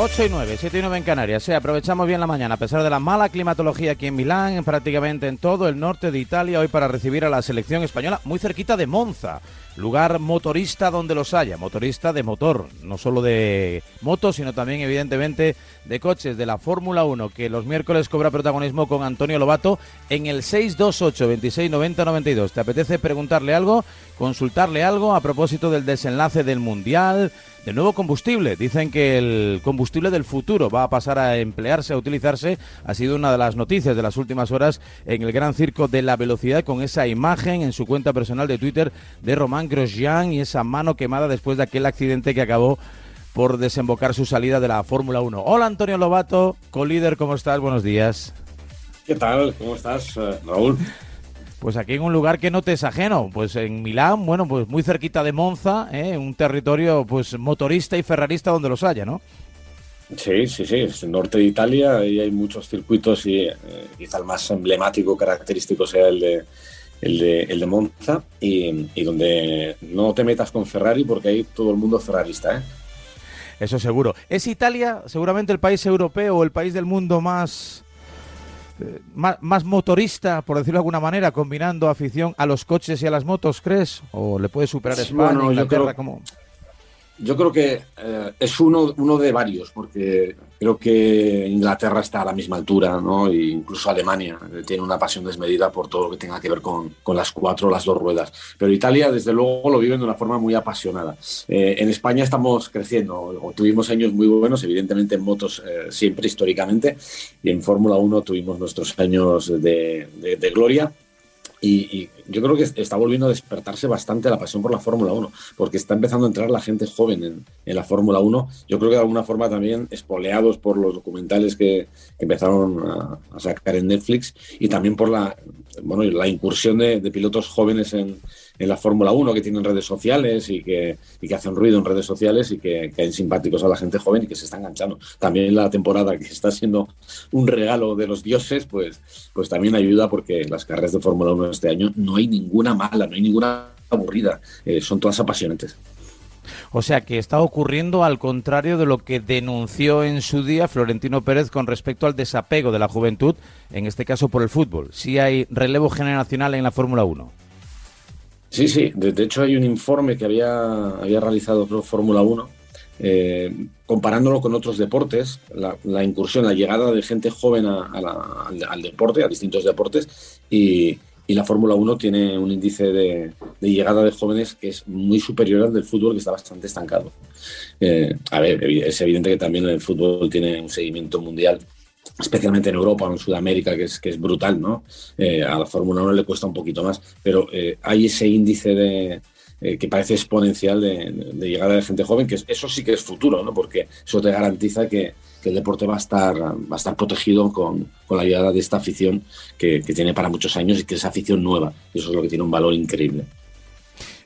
8 y 9, 7 y 9 en Canarias. Sí, aprovechamos bien la mañana, a pesar de la mala climatología aquí en Milán, prácticamente en todo el norte de Italia, hoy para recibir a la selección española, muy cerquita de Monza, lugar motorista donde los haya, motorista de motor, no solo de motos, sino también evidentemente de coches de la Fórmula 1, que los miércoles cobra protagonismo con Antonio Lobato en el 628 26 90 92. ¿Te apetece preguntarle algo, consultarle algo a propósito del desenlace del Mundial? Del nuevo combustible. Dicen que el combustible del futuro va a pasar a emplearse, a utilizarse. Ha sido una de las noticias de las últimas horas en el Gran Circo de la Velocidad con esa imagen en su cuenta personal de Twitter de Román Grosjean y esa mano quemada después de aquel accidente que acabó por desembocar su salida de la Fórmula 1. Hola Antonio Lobato, co-líder, ¿cómo estás? Buenos días. ¿Qué tal? ¿Cómo estás, eh, Raúl? Pues aquí en un lugar que no te es ajeno, pues en Milán, bueno, pues muy cerquita de Monza, ¿eh? un territorio pues motorista y ferrarista donde los haya, ¿no? Sí, sí, sí, es el norte de Italia y hay muchos circuitos y eh, quizá el más emblemático, característico sea el de, el de, el de Monza y, y, donde no te metas con Ferrari porque ahí todo el mundo es ferrarista, ¿eh? Eso seguro. ¿Es Italia seguramente el país europeo o el país del mundo más eh, más, más, motorista, por decirlo de alguna manera, combinando afición a los coches y a las motos, ¿crees? ¿O le puede superar España, bueno, Inglaterra? Yo creo, yo creo que eh, es uno, uno de varios, porque creo que Inglaterra está a la misma altura, ¿no? E incluso Alemania tiene una pasión desmedida por todo lo que tenga que ver con, con las cuatro o las dos ruedas. Pero Italia, desde luego, lo vive de una forma muy apasionada. Eh, en España estamos creciendo, tuvimos años muy buenos, evidentemente en motos eh, siempre históricamente, y en Fórmula 1 tuvimos nuestros años de, de, gloria y, yo creo que está volviendo a despertarse bastante la pasión por la Fórmula 1, porque está empezando a entrar la gente joven en, la Fórmula 1. Yo creo que de alguna forma también espoleados por los documentales que, empezaron a, sacar en Netflix y también por la, bueno, la incursión de, de pilotos jóvenes en, en la Fórmula 1 que tienen redes sociales y que, y que hacen ruido en redes sociales y que caen simpáticos a la gente joven y que se está enganchando. También la temporada que está siendo un regalo de los dioses, pues, pues también ayuda porque las carreras de Fórmula 1 este año no hay ninguna mala, no hay ninguna aburrida, eh, son todas apasionantes. O sea que está ocurriendo al contrario de lo que denunció en su día Florentino Pérez con respecto al desapego de la juventud, en este caso por el fútbol. Sí hay relevo generacional en la Fórmula 1. Sí, sí. De, de, hecho, hay un informe que había, había realizado Fórmula 1 eh, comparándolo con otros deportes, la, la, incursión, la llegada de gente joven a, a la, al, al, deporte, a distintos deportes, y, y la Fórmula 1 tiene un índice de, llegada de jóvenes que es muy superior al del fútbol, que está bastante estancado. Eh, a ver, es evidente que también el fútbol tiene un seguimiento mundial especialmente en Europa o en Sudamérica, que es, que es brutal, ¿no? Eh, a la Fórmula 1 le cuesta un poquito más, pero eh, hay ese índice de, que parece exponencial de, de, llegada de gente joven, que es, eso sí que es futuro, ¿no? Porque eso te garantiza que, que el deporte va a estar, va a estar protegido con, con la llegada de esta afición que, que tiene para muchos años y que es afición nueva. Y eso es lo que tiene un valor increíble.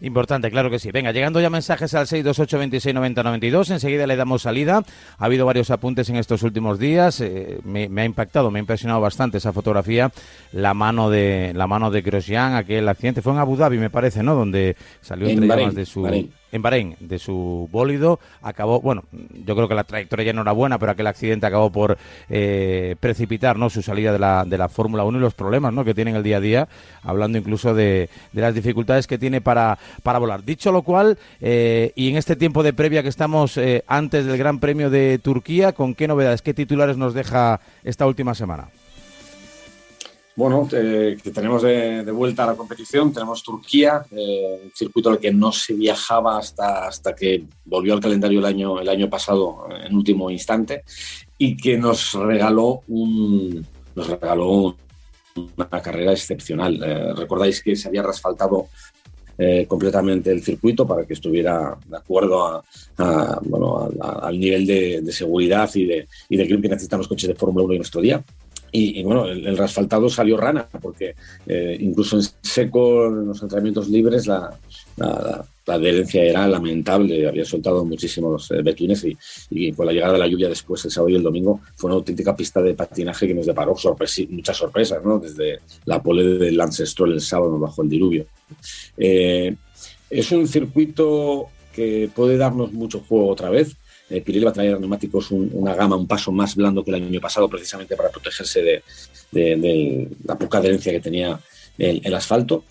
Importante, claro que sí. Venga, llegando ya mensajes al 628-2690-92, enseguida le damos salida. Ha habido varios apuntes en estos últimos días. Eh, me, me, ha impactado, me ha impresionado bastante esa fotografía. La mano de la mano de Grosjean, aquel accidente. Fue en Abu Dhabi, me parece, ¿no? Donde salió entre llamas de su... Bahrein en Bahrein de su bólido. Acabó, bueno, yo creo que la trayectoria ya no era buena, pero aquel accidente acabó por eh, precipitar ¿no? su salida de la, de la Fórmula 1 y los problemas ¿no? que tienen el día a día, hablando incluso de, de las dificultades que tiene para, para volar. Dicho lo cual, eh, y en este tiempo de previa que estamos eh, antes del Gran Premio de Turquía, ¿con qué novedades, qué titulares nos deja esta última semana? Bueno, eh, que tenemos de, vuelta a la competición, tenemos Turquía, eh, un circuito al que no se viajaba hasta, hasta que volvió al calendario el año, el año pasado en último instante y que nos regaló, un, nos regaló una carrera excepcional. Eh, Recordáis que se había resfaltado eh, completamente el circuito para que estuviera de acuerdo a, a, bueno, al nivel de, seguridad y de, y de que necesitan los coches de Fórmula 1 en nuestro día. Y, bueno, el, rasfaltado salió rana, porque eh, incluso en seco, en los entrenamientos libres, la, la, adherencia era lamentable. Había soltado muchísimos eh, betines y, con la llegada de la lluvia después, el sábado y el domingo, fue una auténtica pista de patinaje que nos deparó muchas sorpresas, ¿no? Desde la pole del Lance Stroll el sábado bajo el diluvio. Eh, es un circuito que puede darnos mucho juego otra vez Pirelli va a traer neumáticos una gama, un paso más blando que el año pasado, precisamente para protegerse de, la poca adherencia que tenía el, asfalto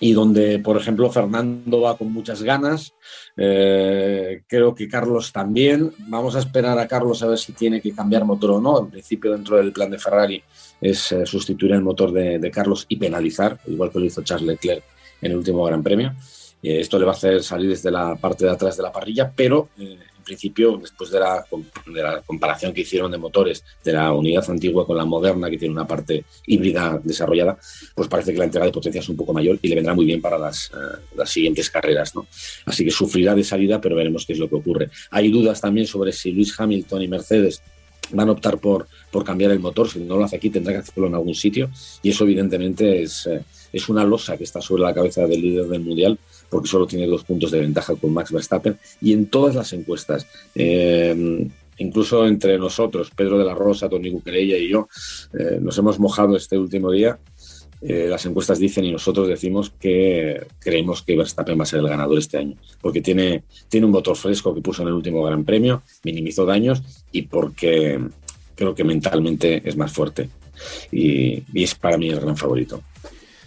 y donde, por ejemplo, Fernando va con muchas ganas. Eh, creo que Carlos también. Vamos a esperar a Carlos a ver si tiene que cambiar motor o no. En principio, dentro del plan de Ferrari es eh, sustituir el motor de, Carlos y penalizar, igual que lo hizo Charles Leclerc en el último Gran Premio. Eh, esto le va a hacer salir desde la parte de atrás de la parrilla, pero principio, después de la, comparación que hicieron de motores de la unidad antigua con la moderna, que tiene una parte híbrida desarrollada, pues parece que la entrega de potencia es un poco mayor y le vendrá muy bien para las, eh, siguientes carreras. ¿no? Así que sufrirá de salida, pero veremos qué es lo que ocurre. Hay dudas también sobre si Luis Hamilton y Mercedes van a optar por, por cambiar el motor. Si no lo hace aquí, tendrá que hacerlo en algún sitio. Y eso, evidentemente, es, eh, es una losa que está sobre la cabeza del líder del mundial porque solo tiene dos puntos de ventaja con Max Verstappen, y en todas las encuestas, eh, incluso entre nosotros, Pedro de la Rosa, Tony Buquerella y yo, eh, nos hemos mojado este último día. Eh, las encuestas dicen y nosotros decimos que creemos que Verstappen va a ser el ganador este año, porque tiene, tiene un motor fresco que puso en el último Gran Premio, minimizó daños y porque creo que mentalmente es más fuerte y es para mí el gran favorito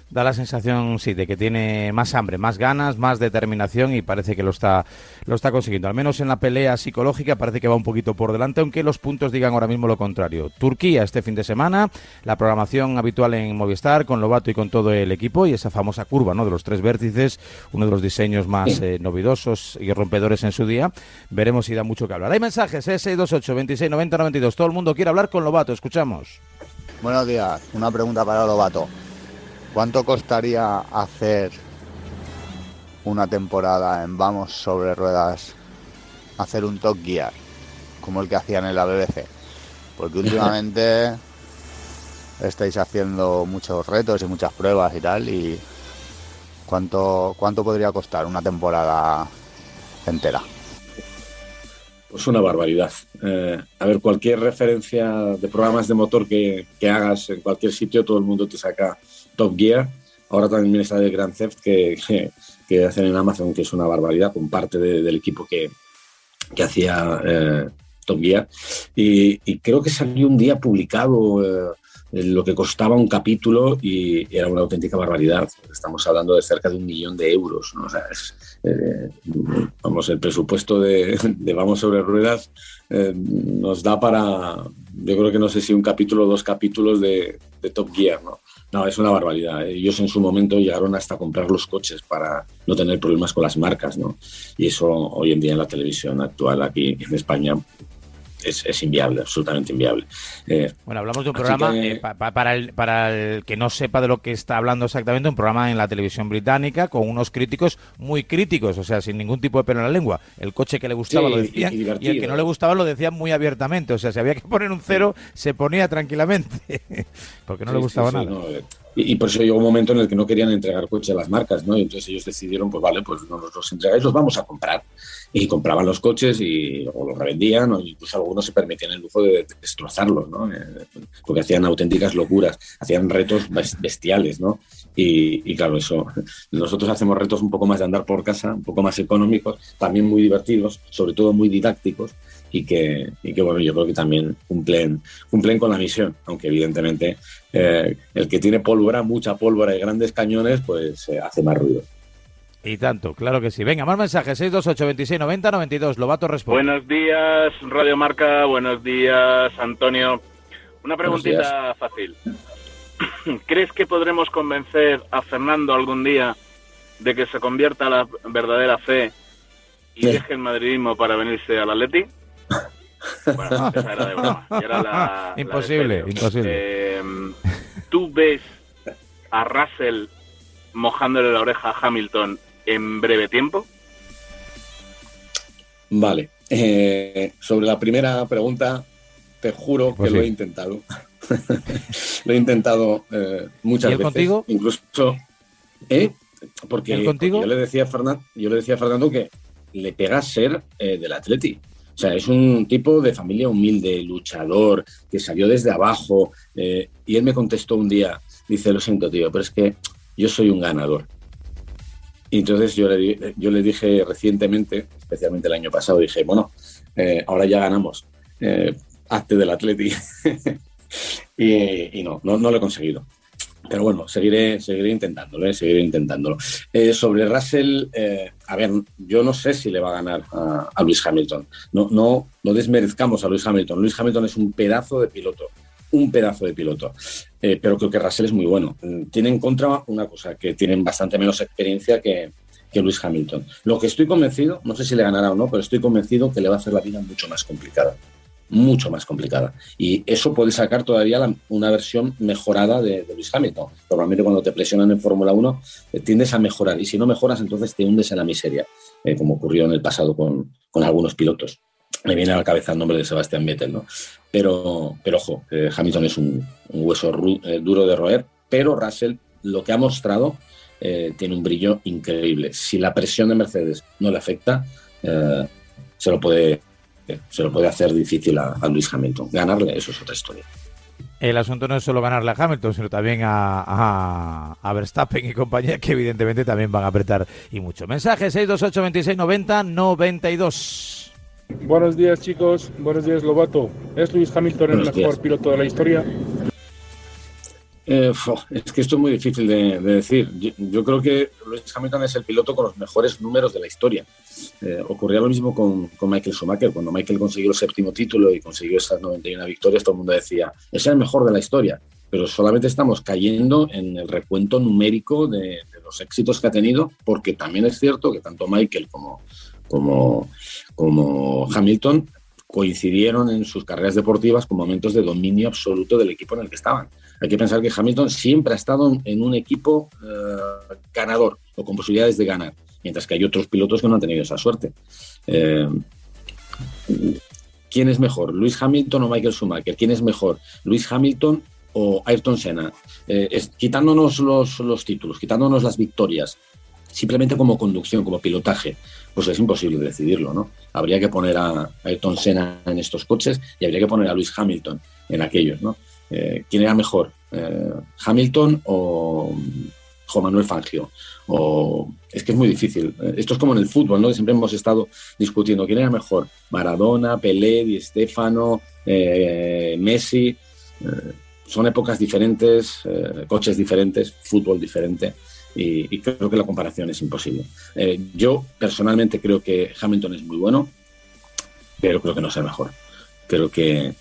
da la sensación, sí, de que tiene más hambre, más ganas, más determinación y parece que lo está, lo está consiguiendo. Al menos en la pelea psicológica parece que va un poquito por delante, aunque los puntos digan ahora mismo lo contrario. Turquía este fin de semana, la programación habitual en Movistar con Lobato y con todo el equipo y esa famosa curva ¿no? de los tres vértices, uno de los diseños más eh, novedosos y rompedores en su día. Veremos si da mucho que hablar. Hay mensajes, ¿eh? 628 26 90 92. Todo el mundo quiere hablar con Lobato, escuchamos. Buenos días, una pregunta para Lobato. ¿Cuánto costaría hacer una temporada en Vamos sobre ruedas, hacer un Top Gear, como el que hacían en la BBC? Porque últimamente estáis haciendo muchos retos y muchas pruebas y tal, y ¿cuánto, cuánto podría costar una temporada entera? Pues una barbaridad. Eh, a ver, cualquier referencia de programas de motor que, que hagas en cualquier sitio, todo el mundo te saca Top Gear. Ahora también está el Grand Theft que, que, hacen en Amazon, que es una barbaridad, con parte del equipo que, que hacía eh, Top Gear. Y, creo que salió un día publicado eh, lo que costaba un capítulo y era una auténtica barbaridad. Estamos hablando de cerca de un millón de euros. Eh, vamos, el presupuesto de, Vamos sobre Ruedas nos da para, yo creo que no sé si un capítulo o dos capítulos de, de Top Gear. ¿no? No, es una barbaridad. Ellos en su momento llegaron hasta comprar los coches para no tener problemas con las marcas, ¿no? Y eso hoy en día en la televisión actual aquí en España es, inviable, absolutamente inviable. Eh, bueno, hablamos de un programa, eh, para, el, para el que no sepa de lo que está hablando exactamente, un programa en la televisión británica con unos críticos muy críticos, o sea, sin ningún tipo de pelo en la lengua. El coche que le gustaba lo decían y, el que no le gustaba lo decían muy abiertamente, o sea, si había que poner un cero, se ponía tranquilamente, porque no le gustaba nada. Eh, y, por eso llegó un momento en el que no querían entregar coches a las marcas, ¿no? Y entonces ellos decidieron, pues vale, pues no nos los entregáis, los vamos a comprar. Y compraban los coches y o los revendían, o incluso algunos se permitían el lujo de destrozarlos, ¿no? Eh, porque hacían auténticas locuras, hacían retos bestiales, ¿no? Y, y, claro, eso, nosotros hacemos retos un poco más de andar por casa, un poco más económicos, también muy divertidos, sobre todo muy didácticos, y que, y que bueno, yo creo que también cumplen, cumplen con la misión, aunque evidentemente eh, el que tiene pólvora, mucha pólvora y grandes cañones, pues eh, hace más ruido. Y tanto, claro que sí. Venga, más mensajes, 628 26 90 92. Lobato responde. Buenos días, Radio Marca. Buenos días, Antonio. Una preguntita fácil. ¿Crees que podremos convencer a Fernando algún día de que se convierta a la verdadera fe y deje el madridismo para venirse al Atleti? Bueno, esa era de broma. imposible, imposible. Em, ¿Tú ves a Russell mojándole la oreja a Hamilton en breve tiempo? Vale. Eh, sobre la primera pregunta, te juro que lo he intentado. Lo he intentado eh, muchas ¿Y veces. contigo? Incluso. ¿eh? Porque, contigo? yo le decía a Fernando, yo le decía a Fernando que le pega ser del Atleti. O sea, es un tipo de familia humilde, luchador, que salió desde abajo. Eh, y él me contestó un día, dice, lo siento, tío, pero es que yo soy un ganador. Y entonces yo le, yo le dije recientemente, especialmente el año pasado, dije, bueno, eh, ahora ya ganamos. Eh, hazte del Atleti. y, no, no, lo he conseguido. Pero bueno, seguiré, seguiré intentándolo, seguiré intentándolo. sobre Russell, a ver, yo no sé si le va a ganar a, Luis Hamilton. No, no, no desmerezcamos a Luis Hamilton. Luis Hamilton es un pedazo de piloto un pedazo de piloto. Eh, pero creo que Russell es muy bueno. Tiene en contra una cosa, que tienen bastante menos experiencia que, que Luis Hamilton. Lo que estoy convencido, no sé si le ganará o no, pero estoy convencido que le va a hacer la vida mucho más complicada. Mucho más complicada. Y eso puede sacar todavía una versión mejorada de, Luis Hamilton. Normalmente cuando te presionan en Fórmula 1 eh, tiendes a mejorar. Y si no mejoras, entonces te hundes en la miseria, eh, como ocurrió en el pasado con, algunos pilotos me viene a la cabeza el nombre de Sebastián Vettel, ¿no? Pero, pero ojo, Hamilton es un, hueso eh, duro de roer, pero Russell lo que ha mostrado tiene un brillo increíble. Si la presión de Mercedes no le afecta, se, lo puede, se lo puede hacer difícil a, Luis Hamilton. Ganarle, eso es otra historia. El asunto no es solo ganarle a Hamilton, sino también a, a, Verstappen y compañía, que evidentemente también van a apretar y mucho. Mensaje 628 26 90 92. Buenos días, chicos. Buenos días, Lobato. ¿Es Luis Hamilton el mejor piloto de la historia? Eh, es que esto es muy difícil de, decir. Yo, creo que Luis Hamilton es el piloto con los mejores números de la historia. Eh, ocurría lo mismo con, Michael Schumacher. Cuando Michael consiguió el séptimo título y consiguió esas 91 victorias, todo el mundo decía, es el mejor de la historia. Pero solamente estamos cayendo en el recuento numérico de, los éxitos que ha tenido, porque también es cierto que tanto Michael como, como Hamilton coincidieron en sus carreras deportivas con momentos de dominio absoluto del equipo en el que estaban. Hay que pensar que Hamilton siempre ha estado en un equipo eh, ganador o con posibilidades de ganar, mientras que hay otros pilotos que no han tenido esa suerte. Eh, ¿Quién es mejor, Luis Hamilton o Michael Schumacher? ¿Quién es mejor, Luis Hamilton o Ayrton Senna? Eh, quitándonos los, los títulos, quitándonos las victorias, simplemente como conducción, como pilotaje, pues es imposible decidirlo, ¿no? Habría que poner a Ayrton Senna en estos coches y habría que poner a Luis Hamilton en aquellos, ¿no? Eh, ¿Quién era mejor? Eh, ¿Hamilton o Juan Manuel Fangio? O, es que es muy difícil. Eh, esto es como en el fútbol, ¿no? Siempre hemos estado discutiendo quién era mejor. Maradona, Pelé, Di Stefano, Messi. son épocas diferentes, coches diferentes, fútbol diferente y, creo que la comparación es imposible. Yo personalmente creo que Hamilton es muy bueno, pero creo que no es el mejor. Creo que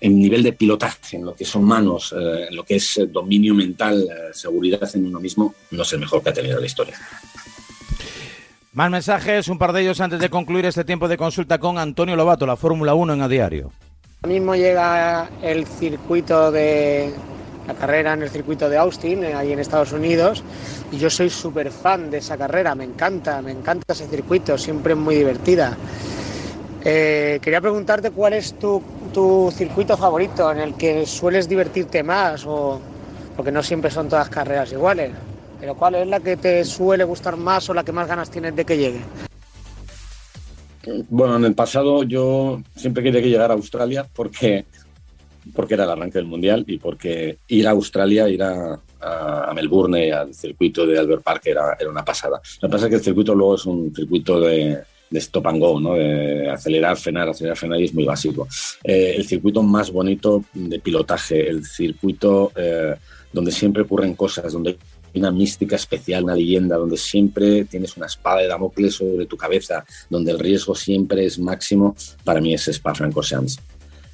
en nivel de pilotaje, en lo que son manos, eh, en lo que es dominio mental, seguridad en uno mismo, no es el mejor que ha tenido la historia. Más mensajes, un par de ellos antes de concluir este tiempo de consulta con Antonio Lobato, la Fórmula 1 en A Diario. Ahora mismo llega el circuito de, la carrera en el circuito de Austin, eh, ahí en Estados Unidos, y yo soy súper fan de esa carrera, me encanta, me encanta ese circuito, siempre es muy divertida. Eh, quería preguntarte cuál es tu, circuito favorito en el que sueles divertirte más, o porque no siempre son todas carreras iguales, pero cuál es la que te suele gustar más o la que más ganas tienes de que llegue. Bueno, en el pasado yo siempre quería que llegara a Australia porque porque era el arranque del Mundial y porque ir a Australia, ir a, Melbourne, al circuito de Albert Park era, era, una pasada. Lo que pasa es que el circuito luego es un circuito de, stop and go, ¿no? de acelerar, frenar, acelerar, frenar y es muy básico. Eh, el circuito más bonito de pilotaje, el circuito eh, donde siempre ocurren cosas, donde hay una mística especial, una leyenda, donde siempre tienes una espada de Damocles sobre tu cabeza, donde el riesgo siempre es máximo, para mí es Spa-Francorchamps.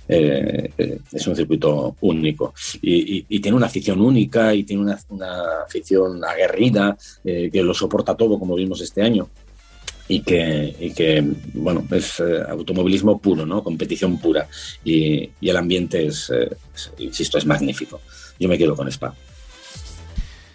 Eh, eh, es un circuito único y, tiene una afición única y tiene una, afición aguerrida eh, que lo soporta todo como vimos este año y que, que bueno es automovilismo puro no competición pura y, el ambiente es, insisto es magnífico yo me quedo con Spa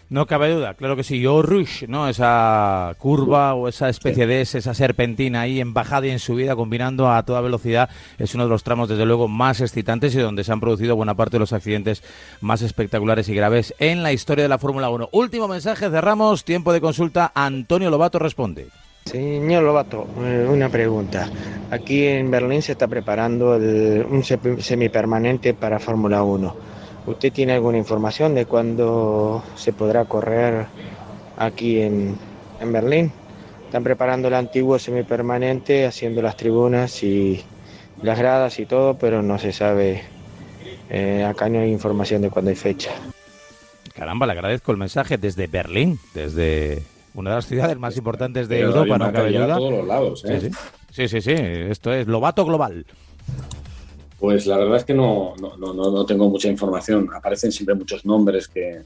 no cabe duda, claro que sí. O Rush, ¿no? Esa curva o esa especie de S, esa serpentina ahí en bajada y en subida, combinando a toda velocidad, es uno de los tramos, desde luego, más excitantes y donde se han producido buena parte de los accidentes más espectaculares y graves en la historia de la Fórmula 1. Último mensaje, cerramos. Tiempo de consulta. Antonio Lobato responde. Señor Lobato, eh, una pregunta. Aquí en Berlín se está preparando un semipermanente para Fórmula 1 ¿Usted tiene alguna información de cuándo se podrá correr aquí en, Berlín? Están preparando el antiguo semipermanente, haciendo las tribunas y las gradas y todo, pero no se sabe. Eh, acá no hay información de cuándo hay fecha. Caramba, le agradezco el mensaje desde Berlín, desde una de las ciudades más importantes de Europa, no cabe duda. todos los lados, ¿eh? sí, sí, sí, esto es Lobato Global. Pues la verdad es que no, no, no, no tengo mucha información. Aparecen siempre muchos nombres que,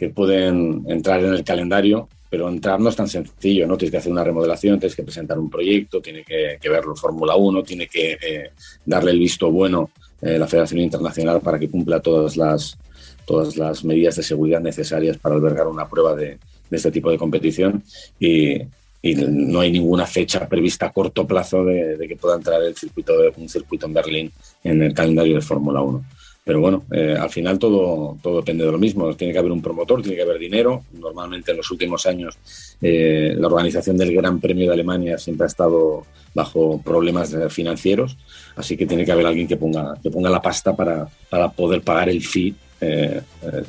que pueden entrar en el calendario, pero entrar no es tan sencillo, ¿no? Tienes que hacer una remodelación, tienes que presentar un proyecto, tiene que, verlo Fórmula 1, tiene que eh, darle el visto bueno eh, la Federación Internacional para que cumpla todas las, todas las medidas de seguridad necesarias para albergar una prueba de, este tipo de competición y, no hay ninguna fecha prevista a corto plazo de, de que pueda entrar el circuito, un circuito en Berlín en el calendario de Fórmula 1. Pero bueno, eh, al final todo, todo depende de lo mismo. Tiene que haber un promotor, tiene que haber dinero. Normalmente en los últimos años eh, la organización del Gran Premio de Alemania siempre ha estado bajo problemas financieros, así que tiene que haber alguien que ponga, que ponga la pasta para, para poder pagar el fee eh, eh,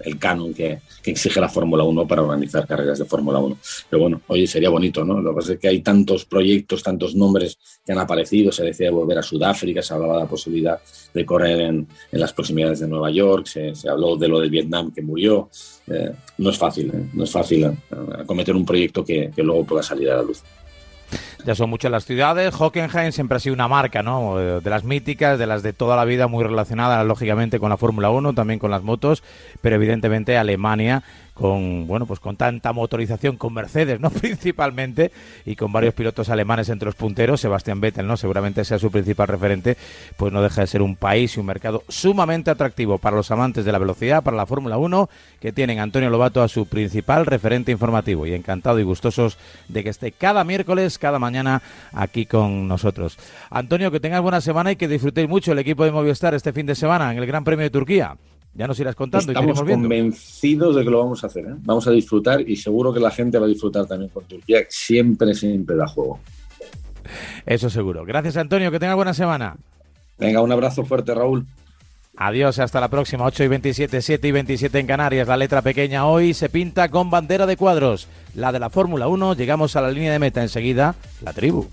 el canon que, exige la Fórmula 1 para organizar carreras de Fórmula 1. Pero bueno, oye, sería bonito, ¿no? Lo que pasa es que hay tantos proyectos, tantos nombres que han aparecido. Se decía de volver a Sudáfrica, se hablaba de la posibilidad de correr en, las proximidades de Nueva York, se, habló de lo de Vietnam que murió. Eh, no es fácil, no es fácil acometer un proyecto que luego pueda salir a la luz. Ya son muchas las ciudades. Hockenheim siempre ha sido una marca, ¿no? De las míticas, de las de toda la vida, muy relacionada, lógicamente, con la Fórmula 1, también con las motos, pero evidentemente Alemania con bueno pues con tanta motorización con Mercedes no principalmente y con varios pilotos alemanes entre los punteros Sebastián Vettel no seguramente sea su principal referente pues no deja de ser un país y un mercado sumamente atractivo para los amantes de la velocidad para la Fórmula 1 que tienen Antonio Lobato a su principal referente informativo. Y encantado y gustosos de que esté cada miércoles cada mañana aquí con nosotros. Antonio que tengas buena semana y que disfrutéis mucho el equipo de Movistar este fin de semana en el Gran Premio de Turquía ya nos irás contando. Estamos y convencidos de que lo vamos a hacer. ¿eh? Vamos a disfrutar y seguro que la gente va a disfrutar también con Turquía. Siempre, siempre da juego. Eso seguro. Gracias, Antonio. Que tenga buena semana. Venga, un abrazo fuerte, Raúl. Adiós, hasta la próxima. 8 y 27, 7 y 27 en Canarias. La letra pequeña hoy se pinta con bandera de cuadros. La de la Fórmula 1. Llegamos a la línea de meta enseguida. La tribu.